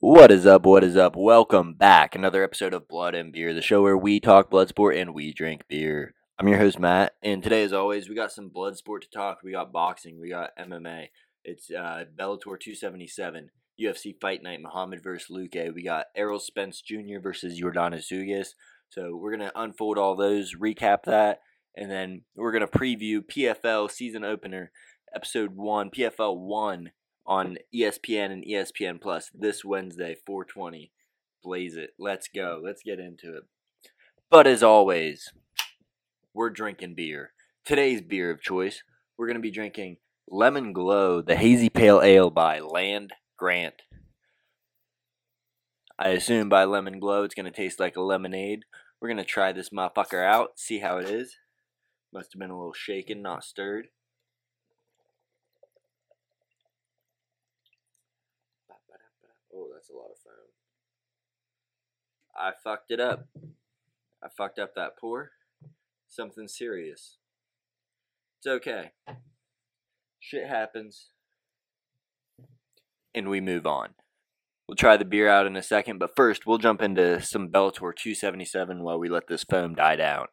What is up? What is up? Welcome back. Another episode of Blood and Beer, the show where we talk blood sport and we drink beer. I'm your host Matt, and today, as always, we got some blood sport to talk. We got boxing, we got MMA. It's uh, Bellator 277, UFC Fight Night, Muhammad versus Luque. We got Errol Spence Jr. versus Yordenis Ugas. So we're gonna unfold all those, recap that, and then we're gonna preview PFL season opener, episode one, PFL one on ESPN and ESPN Plus this Wednesday, 420. Blaze it. Let's go. Let's get into it. But as always, we're drinking beer. Today's beer of choice, we're going to be drinking Lemon Glow, the hazy pale ale by Land Grant. I assume by Lemon Glow it's going to taste like a lemonade. We're going to try this motherfucker out, see how it is. Must have been a little shaken, not stirred. Oh, that's a lot of foam. I fucked it up. I fucked up that pour. Something serious. It's okay. Shit happens. And we move on. We'll try the beer out in a second, but first we'll jump into some Bellator 277 while we let this foam die down.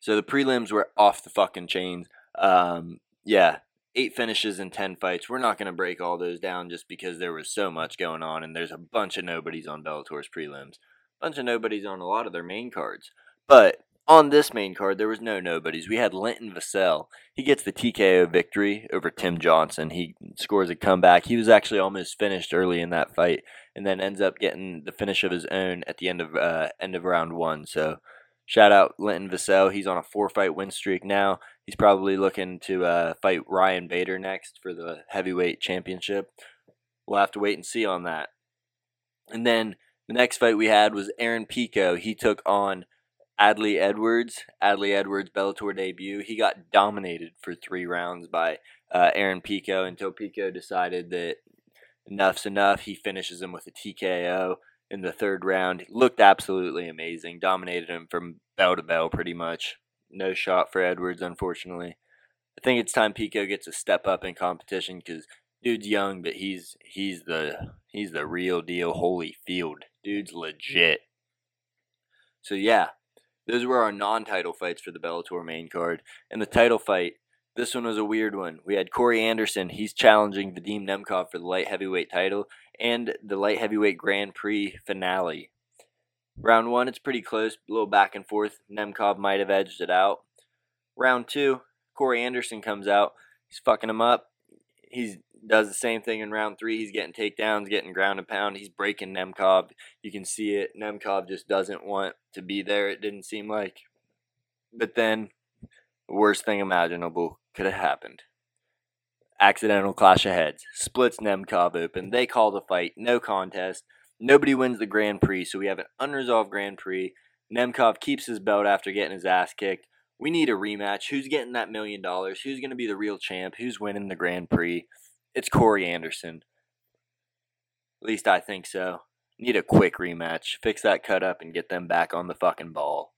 So the prelims were off the fucking chains. Um, yeah, eight finishes in 10 fights. We're not going to break all those down just because there was so much going on and there's a bunch of nobodies on Bellator's prelims. a Bunch of nobodies on a lot of their main cards. But on this main card, there was no nobodies. We had Linton Vassell. He gets the TKO victory over Tim Johnson. He scores a comeback. He was actually almost finished early in that fight and then ends up getting the finish of his own at the end of uh, end of round one. So shout out Linton Vassell. He's on a four fight win streak now. He's probably looking to uh, fight Ryan Bader next for the heavyweight championship. We'll have to wait and see on that. And then the next fight we had was Aaron Pico. He took on Adli Edwards. Adli Edwards' Bellator debut. He got dominated for three rounds by uh, Aaron Pico until Pico decided that enough's enough. He finishes him with a TKO in the third round. Looked absolutely amazing. Dominated him from bell to bell pretty much. No shot for Edwards, unfortunately. I think it's time Pico gets a step up in competition because dude's young, but he's he's the he's the real deal. Holy field, dude's legit. So yeah, those were our non-title fights for the Bellator main card. And the title fight, this one was a weird one. We had Corey Anderson. He's challenging Vadim Nemkov for the light heavyweight title and the light heavyweight Grand Prix finale. Round one, it's pretty close, a little back and forth. Nemkov might have edged it out. Round two, Corey Anderson comes out. He's fucking him up. He does the same thing in round three. He's getting takedowns, getting ground and pound. He's breaking Nemkov. You can see it. Nemkov just doesn't want to be there, it didn't seem like. But then, worst thing imaginable could have happened. Accidental clash of heads. Splits Nemkov open. They call the fight. No contest. Nobody wins the Grand Prix, so we have an unresolved Grand Prix. Nemkov keeps his belt after getting his ass kicked. We need a rematch. Who's getting that million dollars? Who's going to be the real champ? Who's winning the Grand Prix? It's Corey Anderson. At least I think so. Need a quick rematch. Fix that cut up and get them back on the fucking ball.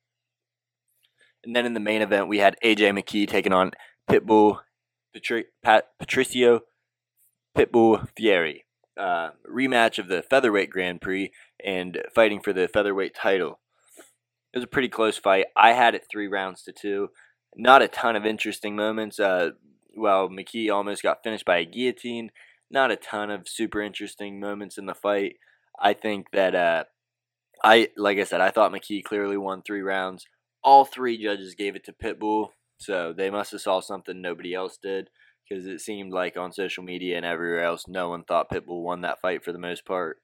And then in the main event, we had AJ McKee taking on Pitbull Patri- Pat- Patricio Pitbull Freire. Uh, rematch of the featherweight Grand Prix and fighting for the featherweight title. It was a pretty close fight. I had it three rounds to two. Not a ton of interesting moments. Uh, well, McKee almost got finished by a guillotine. Not a ton of super interesting moments in the fight. I think that uh, I like I said, I thought McKee clearly won three rounds. All three judges gave it to Pitbull, so they must have saw something nobody else did because it seemed like on social media and everywhere else, no one thought Pitbull won that fight for the most part.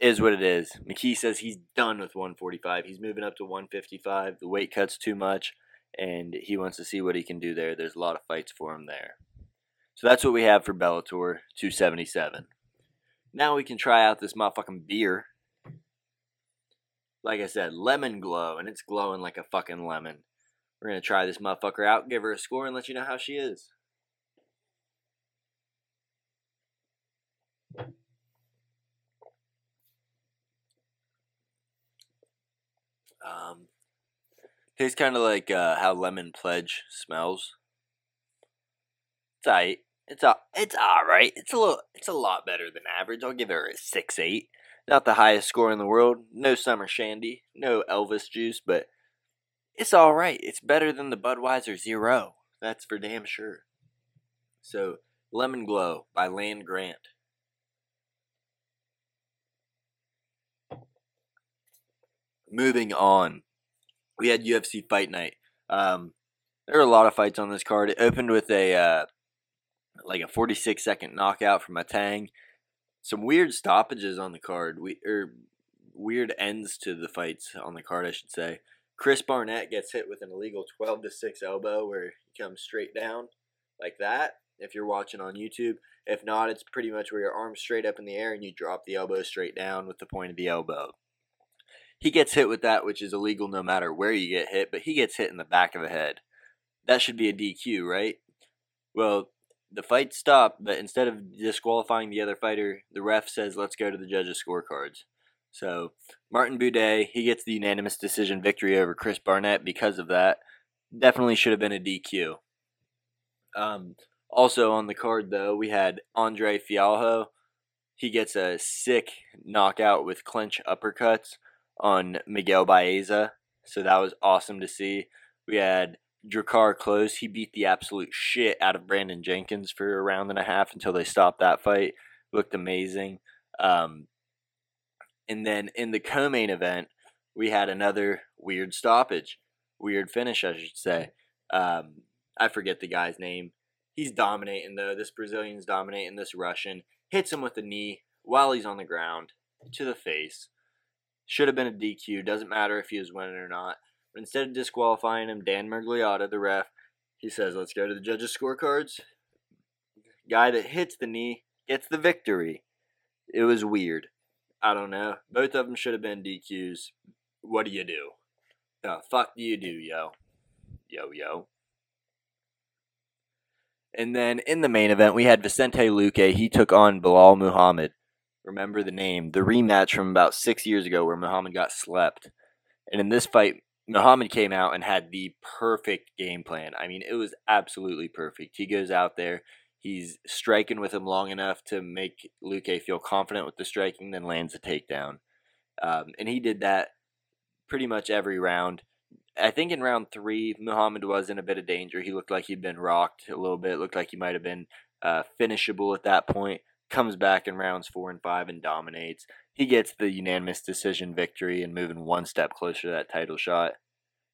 Is what it is. McKee says he's done with 145. He's moving up to 155. The weight cut's too much, and he wants to see what he can do there. There's a lot of fights for him there. So that's what we have for Bellator 277. Now we can try out this motherfucking beer. Like I said, lemon glow, and it's glowing like a fucking lemon. We're gonna try this motherfucker out, give her a score, and let you know how she is. Um, tastes kind of like uh, how lemon pledge smells. It's aight. It's a, it's all right. It's a little, it's a lot better than average. I'll give her a six eight. Not the highest score in the world. No summer shandy. No Elvis juice, but it's all right. It's better than the Budweiser Zero. That's for damn sure. So, Lemon Glow by Land Grant. Moving on, we had UFC Fight Night. Um, there were a lot of fights on this card. It opened with a uh, like a 46 second knockout from a Tang. Some weird stoppages on the card. We or er, weird ends to the fights on the card, I should say. Chris Barnett gets hit with an illegal 12 to 6 elbow where he comes straight down like that. If you're watching on YouTube, if not, it's pretty much where your arm's straight up in the air and you drop the elbow straight down with the point of the elbow. He gets hit with that, which is illegal no matter where you get hit, but he gets hit in the back of the head. That should be a DQ, right? Well, the fight stopped, but instead of disqualifying the other fighter, the ref says, let's go to the judges' scorecards. So Martin Buday, he gets the unanimous decision victory over Chris Barnett because of that. Definitely should have been a DQ. Um, also on the card though, we had Andre Fialho. He gets a sick knockout with clinch uppercuts on Miguel Baeza. So that was awesome to see. We had Drakkar Klose. He beat the absolute shit out of Brandon Jenkins for a round and a half until they stopped that fight. Looked amazing. Um, and then in the co main event, we had another weird stoppage, weird finish, I should say. Um, I forget the guy's name. He's dominating, though. This Brazilian's dominating this Russian. Hits him with a knee while he's on the ground to the face. Should have been a DQ. Doesn't matter if he was winning or not. But instead of disqualifying him, Dan Miragliotta, the ref, he says, let's go to the judges' scorecards. Guy that hits the knee gets the victory. It was weird. I don't know. Both of them should have been DQs. What do you do? The fuck do you do, yo? Yo, yo. And then in the main event, we had Vicente Luque. He took on Belal Muhammad. Remember the name. The rematch from about six years ago where Muhammad got slept. And in this fight, Muhammad came out and had the perfect game plan. I mean, it was absolutely perfect. He goes out there, He's striking with him long enough to make Luque feel confident with the striking, then lands a takedown. Um, and he did that pretty much every round. I think in round three, Muhammad was in a bit of danger. He looked like he'd been rocked a little bit. Looked like he might have been uh, finishable at that point. Comes back in rounds four and five and dominates. He gets the unanimous decision victory and moving one step closer to that title shot.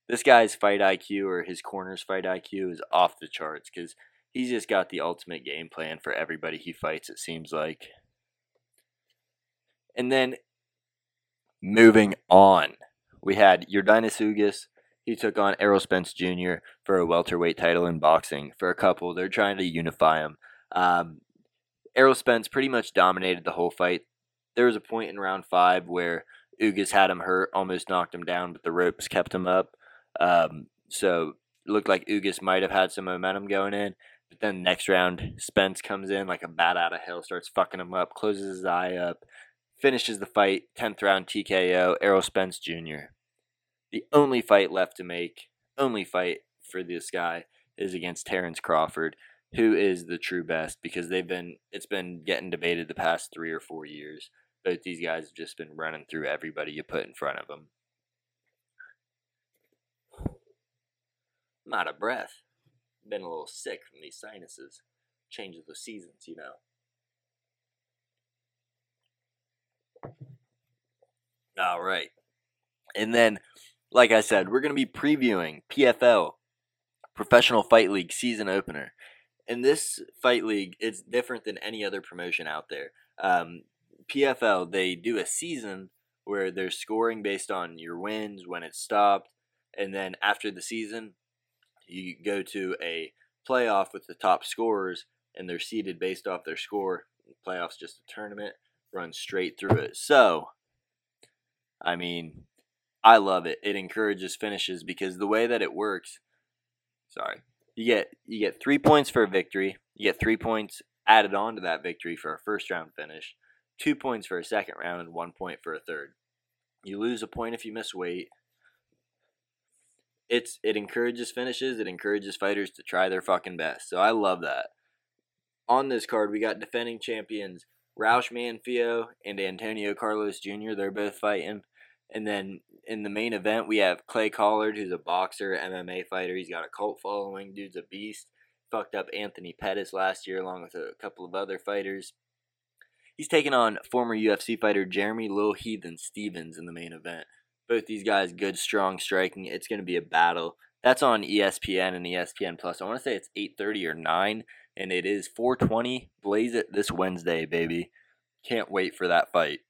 This guy's fight IQ or his corner's fight IQ is off the charts because he's just got the ultimate game plan for everybody he fights, it seems like. And then moving on, we had Yordenis Ugas. He took on Errol Spence Jr. for a welterweight title in boxing. For a couple, they're trying to unify him. Um, Errol Spence pretty much dominated the whole fight. There was a point in round five where Ugas had him hurt, almost knocked him down, but the ropes kept him up. Um, so looked like Ugas might have had some momentum going in. But then next round, Spence comes in like a bat out of hell, starts fucking him up, closes his eye up, finishes the fight, 10th round TKO, Errol Spence Jr. The only fight left to make, only fight for this guy is against Terrence Crawford, who is the true best because they've been, it's been getting debated the past three or four years. Both these guys have just been running through everybody you put in front of them. I'm out of breath been a little sick from these sinuses. Change of the seasons, you know. All right. And then, like I said, we're going to be previewing PFL, Professional Fight League season opener. And this fight league, it's different than any other promotion out there. Um, PFL, they do a season where they're scoring based on your wins, when it stopped, and then after the season, you go to a playoff with the top scorers and they're seeded based off their score. The Playoffs just a tournament, run straight through it. So, I mean, I love it. It encourages finishes because the way that it works, sorry, you get you get three points for a victory. You get three points added on to that victory for a first round finish, two points for a second round, and one point for a third. You lose a point if you miss weight, it's it encourages finishes. It encourages fighters to try their fucking best. So I love that. on this card, we got defending champions Raush Manfio and Antonio Carlos Jr. They're both fighting. And then in the main event, we have Clay Collard, who's a boxer, MMA fighter. He's got a cult following. Dude's a beast. Fucked up Anthony Pettis last year, along with a couple of other fighters. He's taking on former UFC fighter Jeremy Lil Heathen Stevens in the main event. Both these guys, good, strong striking. It's going to be a battle. That's on ESPN and ESPN Plus. I want to say it's 8:30 or 9, and it is 4:20. Blaze it this Wednesday, baby. Can't wait for that fight.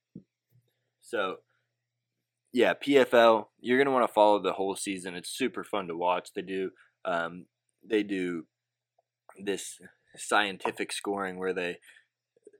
So, yeah, PFL. You're gonna want to follow the whole season. It's super fun to watch. They do, um, they do this scientific scoring where they,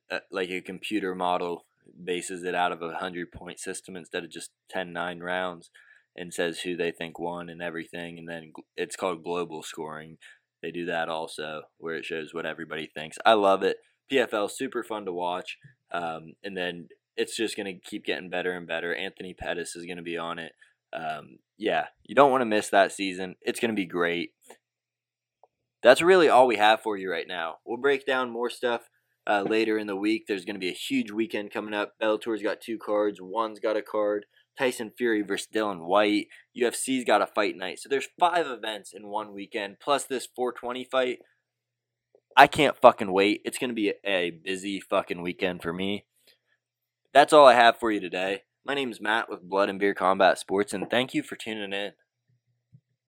uh, like a computer model, bases it out of a hundred point system instead of just 10-9 rounds and says who they think won and everything. And then it's called global scoring. They do that also, where it shows what everybody thinks. I love it. PFL super fun to watch. Um, and then it's just going to keep getting better and better. Anthony Pettis is going to be on it. Um, yeah, you don't want to miss that season. It's going to be great. That's really all we have for you right now. We'll break down more stuff uh, later in the week. There's going to be a huge weekend coming up. Bellator's got two cards. One's got a card. Tyson Fury versus Dillian Whyte. UFC's got a fight night. So there's five events in one weekend, plus this 420 fight. I can't fucking wait. It's going to be a busy fucking weekend for me. That's all I have for you today. My name is Matt with Blood and Beer Combat Sports, and thank you for tuning in.